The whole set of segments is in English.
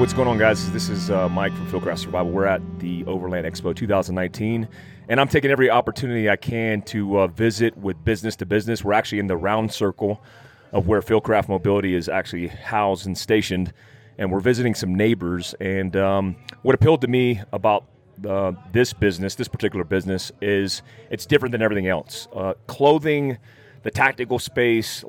What's going on, guys? This is uh, Mike from Fieldcraft Survival. We're at the Overland Expo 2019, and I'm taking every opportunity I can to uh, visit with business to business. We're actually in the round circle of where Fieldcraft Mobility is actually housed and stationed, and we're visiting some neighbors. And um, what appealed to me about uh, this business, this particular business, is it's different than everything else. Uh, clothing, the tactical space,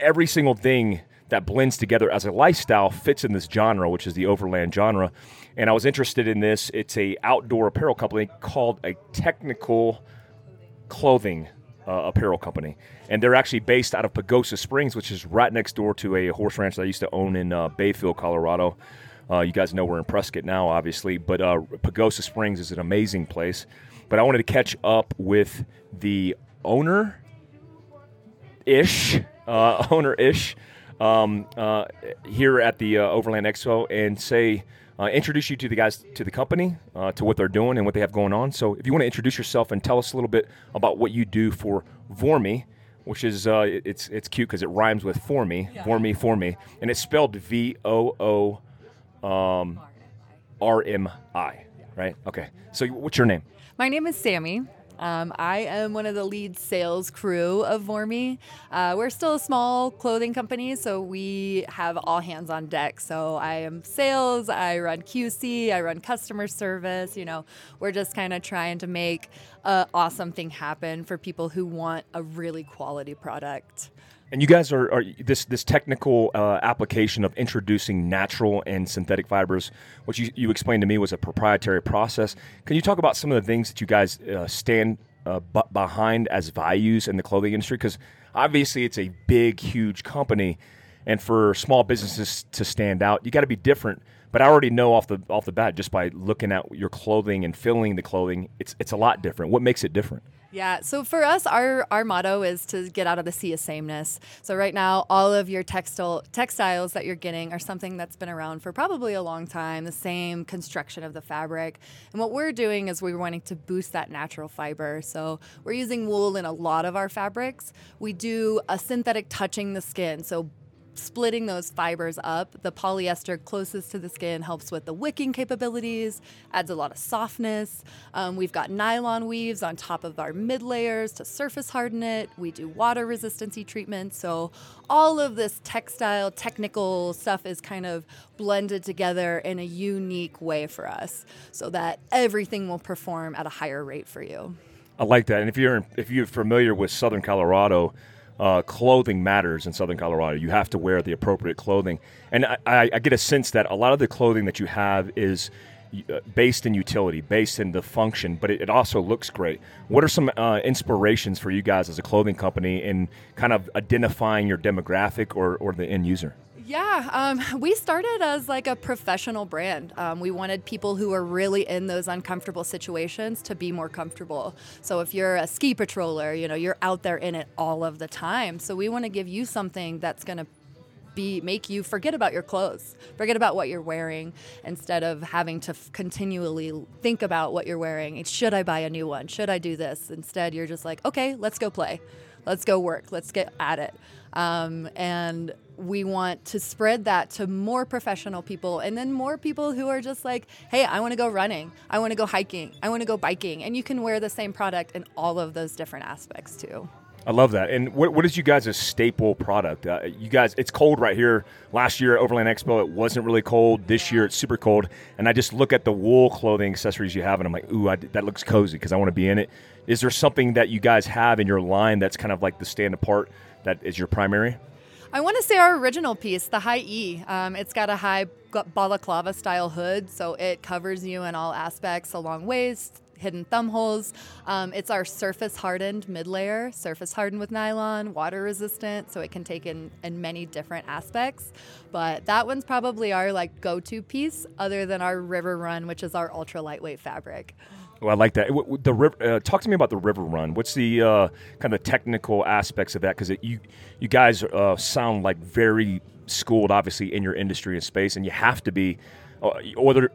every single thing that blends together as a lifestyle fits in this genre, which is the overland genre. And I was interested in this. It's a outdoor apparel company called a technical clothing uh, apparel company, and they're actually based out of Pagosa Springs, which is right next door to a horse ranch that I used to own in uh, Bayfield, Colorado. Uh, you guys know we're in Prescott now, obviously, but uh, Pagosa Springs is an amazing place. But I wanted to catch up with the owner ish, uh, owner ish um, uh, here at the uh, Overland Expo and say, uh, introduce you to the guys, to the company, uh, to what they're doing and what they have going on. So, if you want to introduce yourself and tell us a little bit about what you do for Voormi, which is uh, it's it's cute because it rhymes with for me, yeah. Voormi for me, and it's spelled V O O um, R M I, right? Okay. So, what's your name? My name is Sammy. Um, I am one of the lead sales crew of Voormi. Uh, we're still a small clothing company, so we have all hands on deck. So I am sales, I run QC, I run customer service. You know, we're just kind of trying to make an awesome thing happen for people who want a really quality product. And you guys are, are this this technical uh, application of introducing natural and synthetic fibers, which you, you explained to me was a proprietary process. Can you talk about some of the things that you guys uh, stand uh, b- behind as values in the clothing industry? Because obviously it's a big, huge company, and for small businesses to stand out, you got to be different. But I already know off the off the bat just by looking at your clothing and filling the clothing, it's it's a lot different. What makes it different? Yeah, so for us, our, our motto is to get out of the sea of sameness. So right now, all of your textile textiles that you're getting are something that's been around for probably a long time, the same construction of the fabric. And what we're doing is we're wanting to boost that natural fiber. So we're using wool in a lot of our fabrics. We do a synthetic touching the skin, so splitting those fibers up. The polyester closest to the skin helps with the wicking capabilities, adds a lot of softness. Um, we've got nylon weaves on top of our mid layers to surface harden it. We do water resistancy treatment. So all of this textile, technical stuff is kind of blended together in a unique way for us so that everything will perform at a higher rate for you. I like that. And if you're if you're familiar with Southern Colorado, uh, clothing matters in Southern Colorado. You have to wear the appropriate clothing, and I, I, get a sense that a lot of the clothing that you have is uh, based in utility, based in the function, but it, it also looks great. What are some uh, inspirations for you guys as a clothing company in kind of identifying your demographic or, or the end user? Yeah, um, we started as like a professional brand. Um, we wanted people who are really in those uncomfortable situations to be more comfortable. So if you're a ski patroller, you know, you're out there in it all of the time. So we want to give you something that's going to be make you forget about your clothes, forget about what you're wearing, instead of having to f- continually think about what you're wearing. Should I buy a new one? Should I do this? Instead, you're just like, okay, let's go play, let's go work, let's get at it. Um, and we want to spread that to more professional people and then more people who are just like, hey, I want to go running, I want to go hiking, I want to go biking. And you can wear the same product in all of those different aspects too. I love that. And what, what is you guys' staple product? Uh, you guys, it's cold right here. Last year at Overland Expo, it wasn't really cold. This year, it's super cold. And I just look at the wool clothing accessories you have, and I'm like, ooh, I, that looks cozy because I want to be in it. Is there something that you guys have in your line that's kind of like the stand apart that is your primary? I want to say our original piece, the high E. Um, it's got a high balaclava style hood, so it covers you in all aspects, a long waist, hidden thumb holes. Um, it's our surface hardened mid layer, surface hardened with nylon, water resistant, so it can take in in many different aspects. But that one's probably our like go to piece, other than our River Run, which is our ultra lightweight fabric. Well, I like that. The river. Uh, talk to me about the river run. What's the uh, kind of technical aspects of that? Because you you guys uh, sound like very schooled, obviously, in your industry and space, and you have to be. Uh, or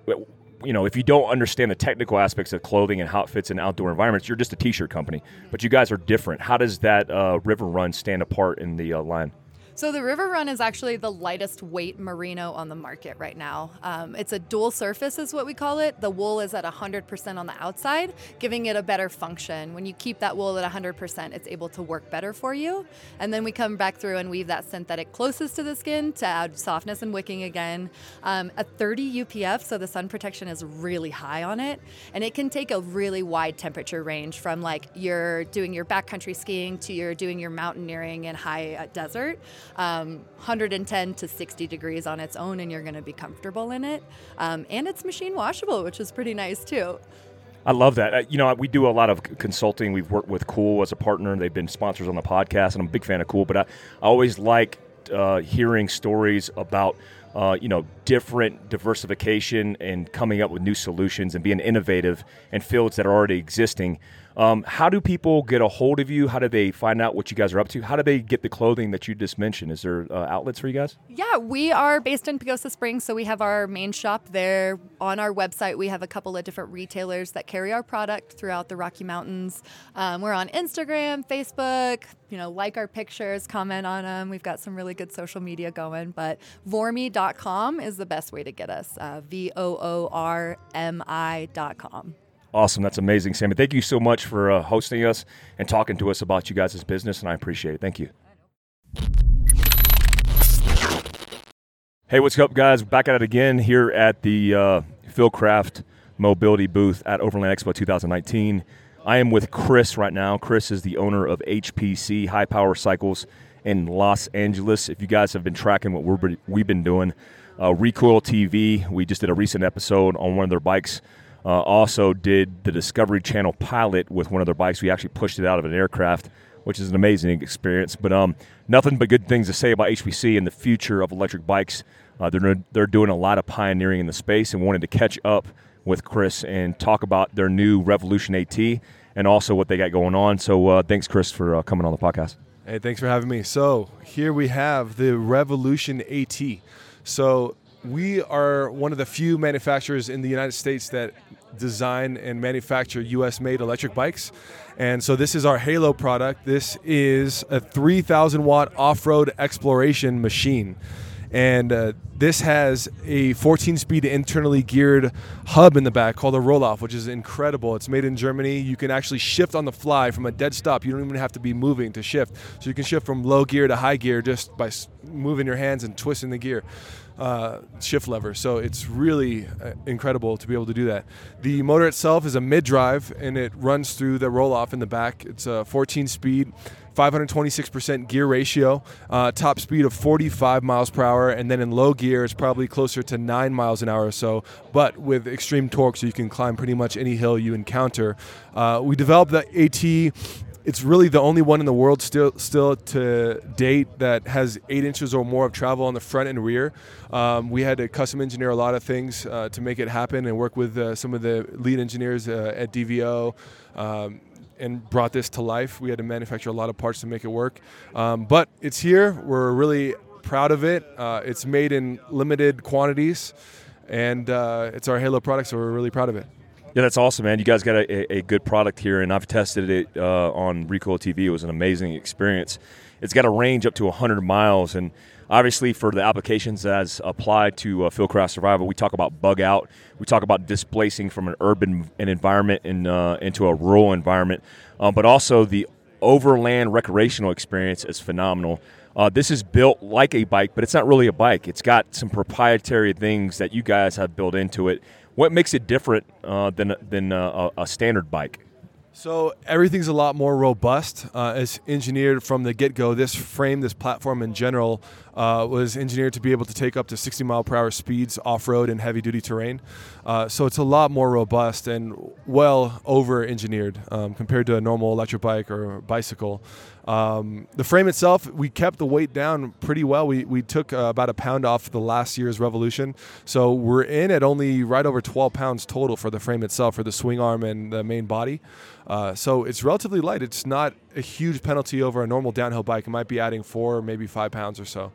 you know, if you don't understand the technical aspects of clothing and how it fits in outdoor environments, you're just a t-shirt company. But you guys are different. How does that uh, river run stand apart in the uh, line? So the River Run is actually the lightest weight merino on the market right now. Um, it's a dual surface, is what we call it. The wool is at 100% on the outside, giving it a better function. When you keep that wool at 100%, it's able to work better for you. And then we come back through and weave that synthetic closest to the skin to add softness and wicking again. Um, a 30 UPF, so the sun protection is really high on it, and it can take a really wide temperature range from like you're doing your backcountry skiing to you're doing your mountaineering in high uh, desert um, 110 to 60 degrees on its own, and you're going to be comfortable in it. Um, and it's machine washable, which is pretty nice too. I love that. Uh, you know, we do a lot of consulting. We've worked with Kuhl as a partner. They've been sponsors on the podcast, and I'm a big fan of Kuhl. But I, I always like uh, hearing stories about uh, you know, different diversification and coming up with new solutions and being innovative in fields that are already existing. Um, how do people get a hold of you? How do they find out what you guys are up to? How do they get the clothing that you just mentioned? Is there uh, outlets for you guys? Yeah, we are based in Pagosa Springs, so we have our main shop there. On our website, we have a couple of different retailers that carry our product throughout the Rocky Mountains. Um, we're on Instagram, Facebook. You know, like our pictures, comment on them. We've got some really good social media going. But Voormi.com is the best way to get us. Uh, v O O R M I.com. Awesome. That's amazing, Sammy. Thank you so much for uh, hosting us and talking to us about you guys' business, and I appreciate it. Thank you. Hey, what's up, guys? Back at it again here at the uh, Fieldcraft Mobility booth at Overland Expo 2019. I am with Chris right now. Chris is the owner of HPC High Power Cycles in Los Angeles. If you guys have been tracking what we're, we've been doing, uh, Recoil TV, we just did a recent episode on one of their bikes uh, also did the Discovery Channel pilot with one of their bikes. We actually pushed it out of an aircraft, which is an amazing experience. But um, nothing but good things to say about HPC and the future of electric bikes. Uh, they're, they're doing a lot of pioneering in the space and wanted to catch up with Chris and talk about their new Revolution AT and also what they got going on. So uh, thanks, Chris, for uh, coming on the podcast. Hey, thanks for having me. So here we have the Revolution AT. So we are one of the few manufacturers in the United States that design and manufacture US made electric bikes. And so this is our Halo product. This is a 3,000 watt off road exploration machine. And uh, this has a 14 speed internally geared hub in the back called a Rohloff, which is incredible. It's made in Germany. You can actually shift on the fly from a dead stop. You don't even have to be moving to shift. So you can shift from low gear to high gear just by moving your hands and twisting the gear uh, shift lever. So it's really uh, incredible to be able to do that. The motor itself is a mid drive and it runs through the Rohloff in the back. It's a 14 speed. 526% gear ratio, uh, top speed of 45 miles per hour, and then in low gear it's probably closer to 9 miles an hour or so, but with extreme torque so you can climb pretty much any hill you encounter. Uh, we developed the AT it's really the only one in the world still still to date that has eight inches or more of travel on the front and rear. Um, we had to custom engineer a lot of things uh, to make it happen and work with uh, some of the lead engineers uh, at DVO. Um, and brought this to life. We had to manufacture a lot of parts to make it work. Um, but it's here. We're really proud of it. Uh, it's made in limited quantities, and uh, it's our Halo product, so we're really proud of it. Yeah, that's awesome, man. You guys got a, a good product here, and I've tested it uh, on Recoil TV. It was an amazing experience. It's got a range up to 100 miles, and obviously for the applications as applied to uh, Fieldcraft Survival, we talk about bug out. We talk about displacing from an urban an environment in, uh, into a rural environment, um, but also the overland recreational experience is phenomenal. Uh, this is built like a bike, but it's not really a bike. It's got some proprietary things that you guys have built into it what makes it different uh, than than uh, a, standard bike? So everything's a lot more robust. Uh, it's engineered from the get-go. This frame, this platform in general, uh, was engineered to be able to take up to 60 mile per hour speeds off-road and heavy-duty terrain. Uh, so it's a lot more robust and well over-engineered um, compared to a normal electric bike or bicycle. Um, the frame itself, we kept the weight down pretty well. We, we took uh, about a pound off the last year's Revolution. So we're in at only right over 12 pounds total for the frame itself, for the swing arm and the main body. Uh, so it's relatively light. It's not a huge penalty over a normal downhill bike. It might be adding four, maybe five pounds or so.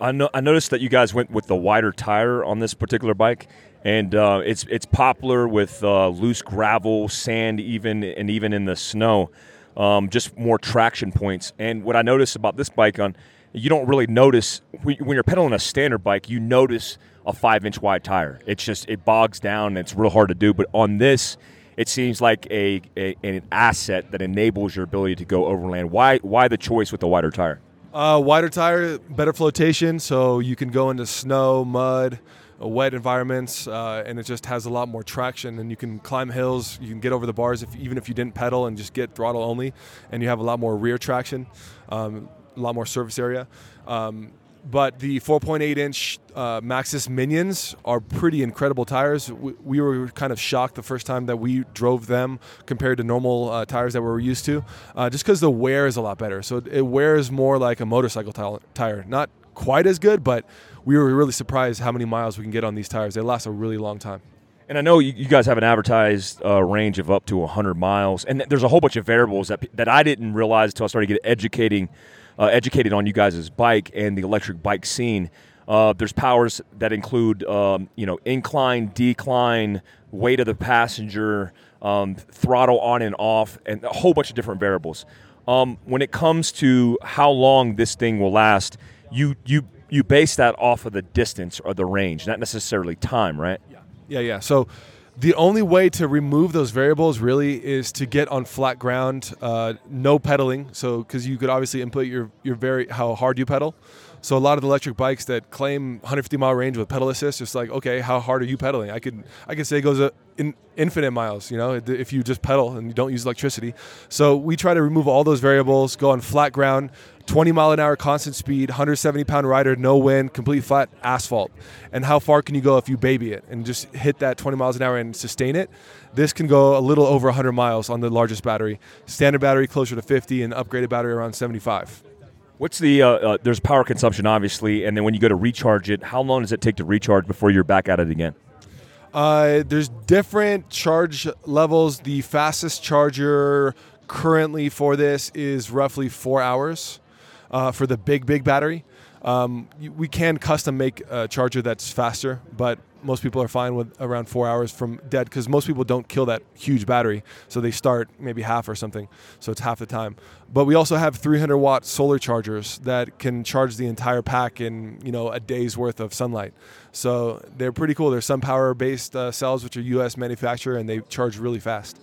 I, know, I noticed that you guys went with the wider tire on this particular bike, and uh, it's it's popular with uh, loose gravel, sand, even and even in the snow. Um, just more traction points. And what I noticed about this bike on you don't really notice when you're pedaling a standard bike. You notice a five inch wide tire. It's just it bogs down. and It's real hard to do. But on this, it seems like a, a an asset that enables your ability to go overland. Why why the choice with the wider tire? Uh, wider tire, better flotation, so you can go into snow, mud, wet environments, uh, and it just has a lot more traction. And you can climb hills, you can get over the bars if, even if you didn't pedal and just get throttle only, and you have a lot more rear traction, um, a lot more surface area. Um, but the 4.8 inch uh, Maxxis Minions are pretty incredible tires. We, we, were kind of shocked the first time that we drove them compared to normal uh, tires that we were used to, uh, just because the wear is a lot better. So it wears more like a motorcycle t- tire. Not quite as good, but we were really surprised how many miles we can get on these tires. They last a really long time. And I know you guys have an advertised uh, range of up to 100 miles, and there's a whole bunch of variables that that I didn't realize until I started getting educating uh, educated on you guys' bike and the electric bike scene. Uh, there's powers that include, um, you know, incline, decline, weight of the passenger, um, throttle on and off, and a whole bunch of different variables. Um, when it comes to how long this thing will last, you you you base that off of the distance or the range, not necessarily time, right? Yeah, yeah, yeah. So the only way to remove those variables really is to get on flat ground, uh, no pedaling. So because you could obviously input your your very how hard you pedal. So a lot of the electric bikes that claim 150 mile range with pedal assist, it's like, okay, how hard are you pedaling? I could I could say it goes in infinite miles, you know, if you just pedal and you don't use electricity. So we try to remove all those variables, go on flat ground, 20 mile an hour constant speed, 170 pound rider, no wind, complete flat asphalt. And how far can you go if you baby it and just hit that 20 miles an hour and sustain it? This can go a little over 100 miles on the largest battery. Standard battery closer to 50 and upgraded battery around 75. What's the uh, uh, there's power consumption obviously, and then when you go to recharge it, how long does it take to recharge before you're back at it again? Uh, there's different charge levels. The fastest charger currently for this is roughly four hours uh, for the big big battery. Um, we can custom make a charger that's faster, but most people are fine with around four hours from dead because most people don't kill that huge battery. So they start maybe half or something. So it's half the time. But we also have 300 watt solar chargers that can charge the entire pack in you know a day's worth of sunlight. So they're pretty cool. They're SunPower based uh, cells, which are U.S. manufacturer, and they charge really fast.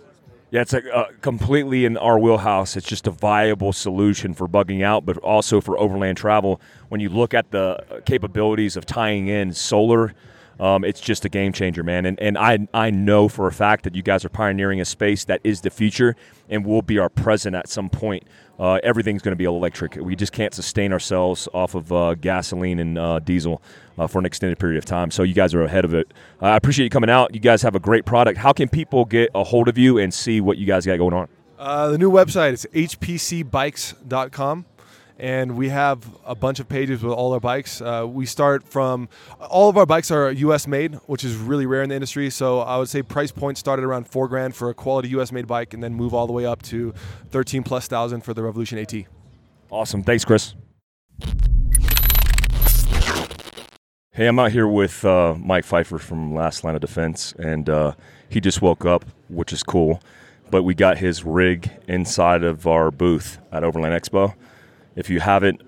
Yeah, it's a, uh, completely in our wheelhouse. It's just a viable solution for bugging out, but also for overland travel. When you look at the capabilities of tying in solar um, it's just a game changer, man. And, and I, I know for a fact that you guys are pioneering a space that is the future and will be our present at some point. Uh, everything's going to be electric. We just can't sustain ourselves off of uh, gasoline and uh, diesel uh, for an extended period of time. So you guys are ahead of it. I appreciate you coming out. You guys have a great product. How can people get a hold of you and see what you guys got going on? Uh, the new website is hpcbikes.com and we have a bunch of pages with all our bikes. Uh, we start from all of our bikes are U.S. made, which is really rare in the industry. So I would say price point started around four grand for a quality U.S. made bike, and then move all the way up to thirteen plus thousand for the Revolution AT. Awesome, thanks, Chris. Hey, I'm out here with uh, Mike Pfeiffer from Last Line of Defense, and uh, he just woke up, which is cool. But we got his rig inside of our booth at Overland Expo if you haven't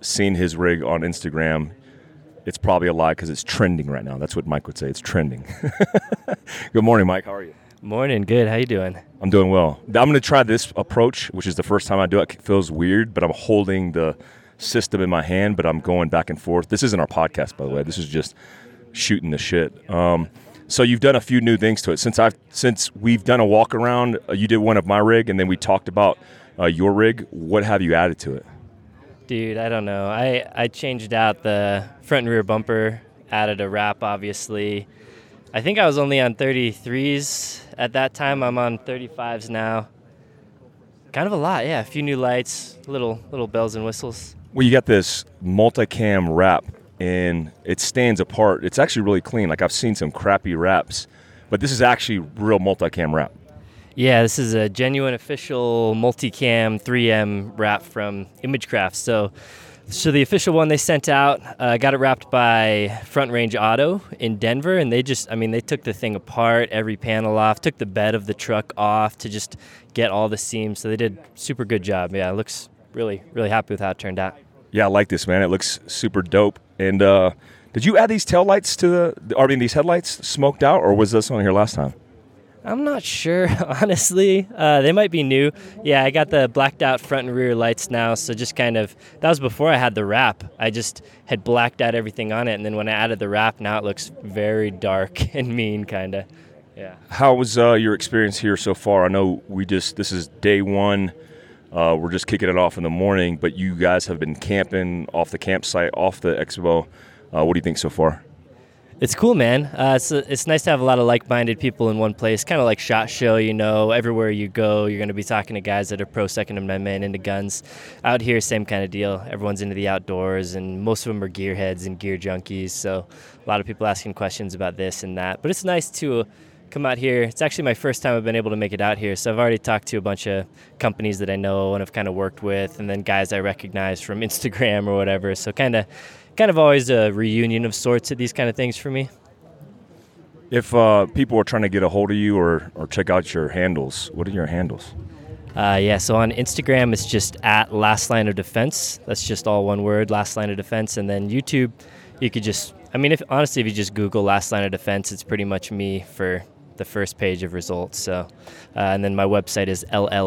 seen his rig on Instagram, it's probably a lie because it's trending right now. That's what Mike would say. It's trending. Good morning, Mike. How are you? Morning. Good. How you doing? I'm doing well. I'm going to try this approach, which is the first time I do it. It feels weird, but I'm holding the system in my hand, but I'm going back and forth. This isn't our podcast, by the way. This is just shooting the shit. Um, so you've done a few new things to it since I've since we've done a walk around. Uh, you did one of my rig, and then we talked about uh, your rig. What have you added to it? Dude, I don't know. I, I changed out the front and rear bumper, added a wrap, obviously. I think I was only on 33s at that time. I'm on 35s now. Kind of a lot, yeah. A few new lights, little little bells and whistles. Well, you got this multicam wrap, and it stands apart. It's actually really clean. Like I've seen some crappy wraps, but this is actually real multicam wrap. Yeah, this is a genuine official multicam 3M wrap from Imagecraft. So, so the official one they sent out uh, got it wrapped by Front Range Auto in Denver, and they just, I mean, they took the thing apart, every panel off, took the bed of the truck off to just get all the seams. So they did super good job. Yeah, it looks really, really happy with how it turned out. Yeah, I like this, man. It looks super dope. And uh, did you add these tail lights to the, I mean, these headlights smoked out, or was this on here last time? I'm not sure, honestly. Uh, they might be new. Yeah, I got the blacked out front and rear lights now, so just kind of that was before I had the wrap. I just had blacked out everything on it, and then when I added the wrap, now it looks very dark and mean, kind of. Yeah. How was uh, your experience here so far? I know we just this is day one. Uh, we're just kicking it off in the morning, but you guys have been camping off the campsite, off the expo. Uh, what do you think so far? It's cool, man. Uh, it's, it's nice to have a lot of like minded people in one place, kind of like SHOT Show, you know. Everywhere you go, you're going to be talking to guys that are pro Second Amendment, into guns. Out here, same kind of deal. Everyone's into the outdoors, and most of them are gearheads and gear junkies. So, a lot of people asking questions about this and that. But it's nice to come out here. It's actually my first time I've been able to make it out here. So, I've already talked to a bunch of companies that I know and have kind of worked with, and then guys I recognize from Instagram or whatever. So, kind of kind of always a reunion of sorts at these kind of things for me. If uh, people are trying to get a hold of you or, or check out your handles, what are your handles? Uh, yeah, so on Instagram, it's just at Last Line of Defense. That's just all one word, Last Line of Defense. And then YouTube, you could just, I mean, if honestly, if you just Google Last Line of Defense, it's pretty much me for the first page of results. So, uh, and then my website is llod.us.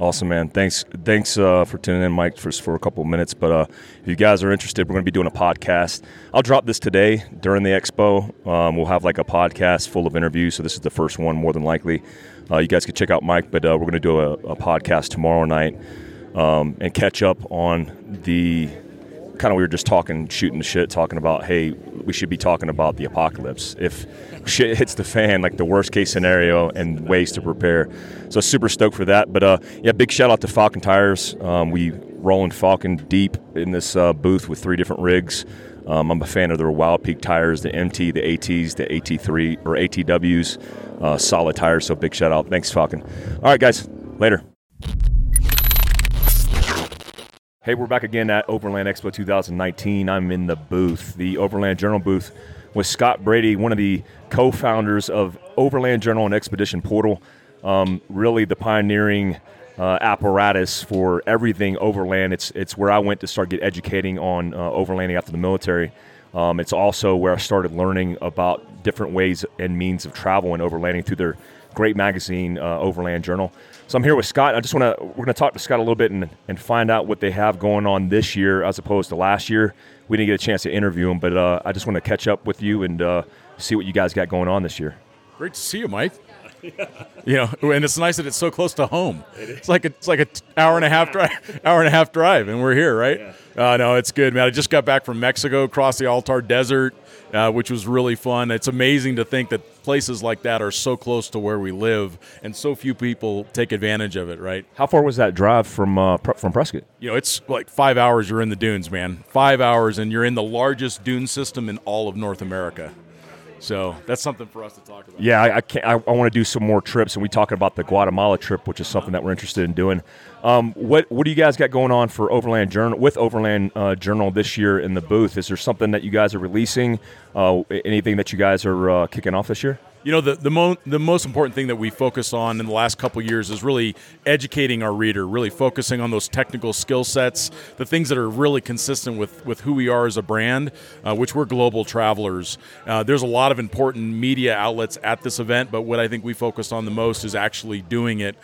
Awesome, man. Thanks, thanks uh, for tuning in, Mike, for, for a couple of minutes. But uh, if you guys are interested, we're going to be doing a podcast. I'll drop this today during the expo. Um, we'll have like a podcast full of interviews. So this is the first one, more than likely. Uh, you guys can check out Mike, but uh, we're going to do a, a, podcast tomorrow night um, and catch up on the kind of we were just talking, shooting the shit, talking about, hey, we should be talking about the apocalypse. If shit hits the fan, like the worst case scenario, and ways to prepare. So super stoked for that. But uh, yeah, big shout out to Falcon Tires. Um, we rolling Falcon deep in this uh, booth with three different rigs. Um, I'm a fan of their Wild Peak tires, the MT, the ATs, the AT3 or ATWs, uh, solid tires. So big shout out. Thanks, Falcon. All right, guys. Later. Hey, we're back again at Overland Expo 2019. I'm in the booth, the Overland Journal booth, with Scott Brady, one of the co founders of Overland Journal and Expedition Portal. Um, really, the pioneering uh, apparatus for everything overland. It's, it's where I went to start get educating on uh, overlanding after the military. Um, it's also where I started learning about different ways and means of travel and overlanding through their great magazine, uh, Overland Journal. So I'm here with Scott. I just want to we're going to talk to Scott a little bit and, and find out what they have going on this year as opposed to last year. We didn't get a chance to interview him, but uh, I just want to catch up with you and uh, see what you guys got going on this year. Great to see you, Mike. you know, and it's nice that it's so close to home. It it's like a, it's like a t- hour and a half drive, hour and a half drive, and we're here, right? Yeah. Uh, no, it's good, man. I just got back from Mexico, across the Altar Desert, uh, which was really fun. It's amazing to think that places like that are so close to where we live, and so few people take advantage of it, right? How far was that drive from uh, from Prescott? You know, it's like five hours. You're in the dunes, man. Five hours, and you're in the largest dune system in all of North America. So that's something for us to talk about. Yeah, I, I, I, I want to do some more trips, and we talking about the Guatemala trip, which is something that we're interested in doing. Um, what what do you guys got going on for Overland Journal with Overland uh, Journal this year in the booth? Is there something that you guys are releasing? Uh, anything that you guys are uh, kicking off this year? You know, the the, mo- the most important thing that we focus on in the last couple years is really educating our reader, really focusing on those technical skill sets, the things that are really consistent with, with who we are as a brand, uh, which we're global travelers. Uh, there's a lot of important media outlets at this event, but what I think we focused on the most is actually doing it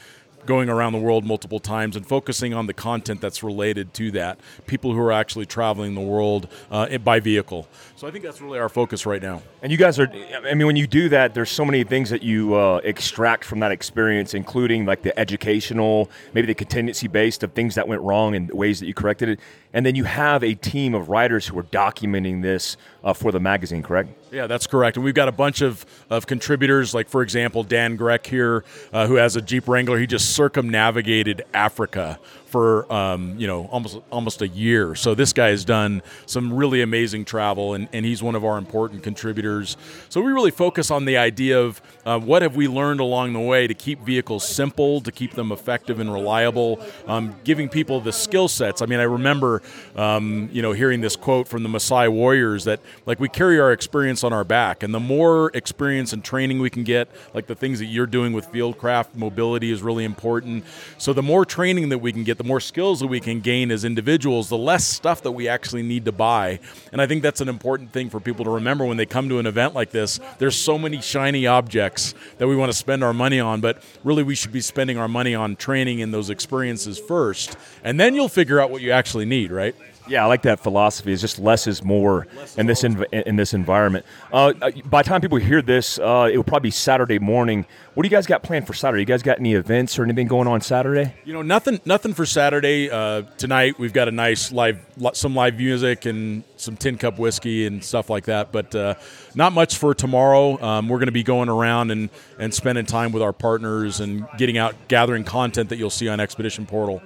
going around the world multiple times and focusing on the content that's related to that. People who are actually traveling the world uh, by vehicle. So I think that's really our focus right now. And you guys are, I mean, when you do that, there's so many things that you uh, extract from that experience, including like the educational, maybe the contingency based of things that went wrong and ways that you corrected it. And then you have a team of writers who are documenting this uh, for the magazine, correct? Yeah, that's correct. And we've got a bunch of, of contributors, like, for example, Dan Grec here, uh, who has a Jeep Wrangler. He just circumnavigated Africa for um, you know almost almost a year. So this guy has done some really amazing travel, and, and he's one of our important contributors. So we really focus on the idea of uh, what have we learned along the way to keep vehicles simple, to keep them effective and reliable, um, giving people the skill sets. I mean, I remember um, you know hearing this quote from the Maasai warriors that like we carry our experience on our back, and the more experience and training we can get, like the things that you're doing with Fieldcraft, mobility is really important. So the more training that we can get, the more skills that we can gain as individuals, the less stuff that we actually need to buy. And I think that's an important thing for people to remember when they come to an event like this. There's so many shiny objects that we want to spend our money on, but really we should be spending our money on training and those experiences first. And then you'll figure out what you actually need, right? Yeah, I like that philosophy. It's just less is more in this env- in this environment. Uh, uh, by the time people hear this, uh, it will probably be Saturday morning. What do you guys got planned for Saturday? You guys got any events or anything going on Saturday? You know, nothing nothing for Saturday. Uh, tonight we've got a nice live some live music and some tin cup whiskey and stuff like that. But uh, not much for tomorrow. Um, we're going to be going around and and spending time with our partners and getting out gathering content that you'll see on Expedition Portal.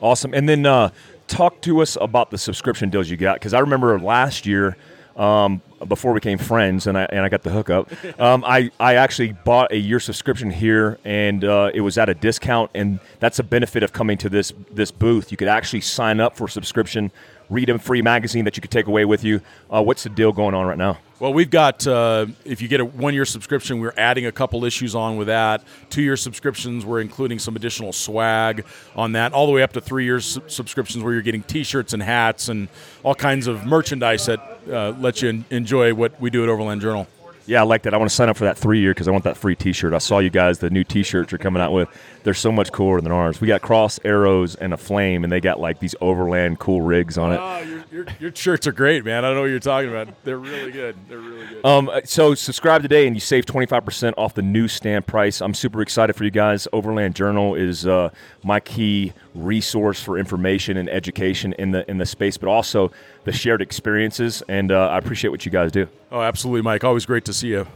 Awesome. And then uh, talk to us about the subscription deals you got because I remember last year. Um, before we became friends and I, and I got the hookup, um, I, I actually bought a year subscription here and uh, it was at a discount. And that's a benefit of coming to this, this booth. You could actually sign up for a subscription, read a free magazine that you could take away with you. Uh, what's the deal going on right now? Well, we've got, uh, if you get a one year subscription, we're adding a couple issues on with that. Two year subscriptions, we're including some additional swag on that, all the way up to three year subscriptions where you're getting t shirts and hats and all kinds of merchandise that uh, lets you enjoy what we do at Overland Journal. Yeah, I like that. I want to sign up for that three year because I want that free T-shirt. I saw you guys the new T-shirts you're coming out with. They're so much cooler than ours. We got cross arrows and a flame, and they got like these overland cool rigs on it. Oh, your, your, shirts are great, man. I don't know what you're talking about. They're really good. They're really good. Um, so subscribe today, and you save 25% off the new newsstand price. I'm super excited for you guys. Overland Journal is uh, my key resource for information and education in the in the space, but also the shared experiences. And uh, I appreciate what you guys do. Oh, absolutely, Mike. Always great to see you.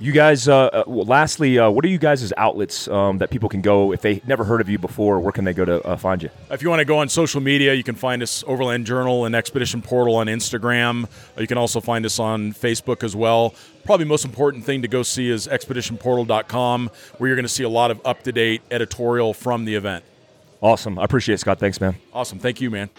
You guys, uh, uh, well, lastly, uh, what are you guys' outlets um, that people can go if they never heard of you before? Where can they go to uh, find you? If you want to go on social media, you can find us Overland Journal and Expedition Portal on Instagram. You can also find us on Facebook as well. Probably most important thing to go see is expeditionportal.com, where you're going to see a lot of up to date editorial from the event. Awesome. I appreciate it, Scott. Thanks, man. Awesome. Thank you, man.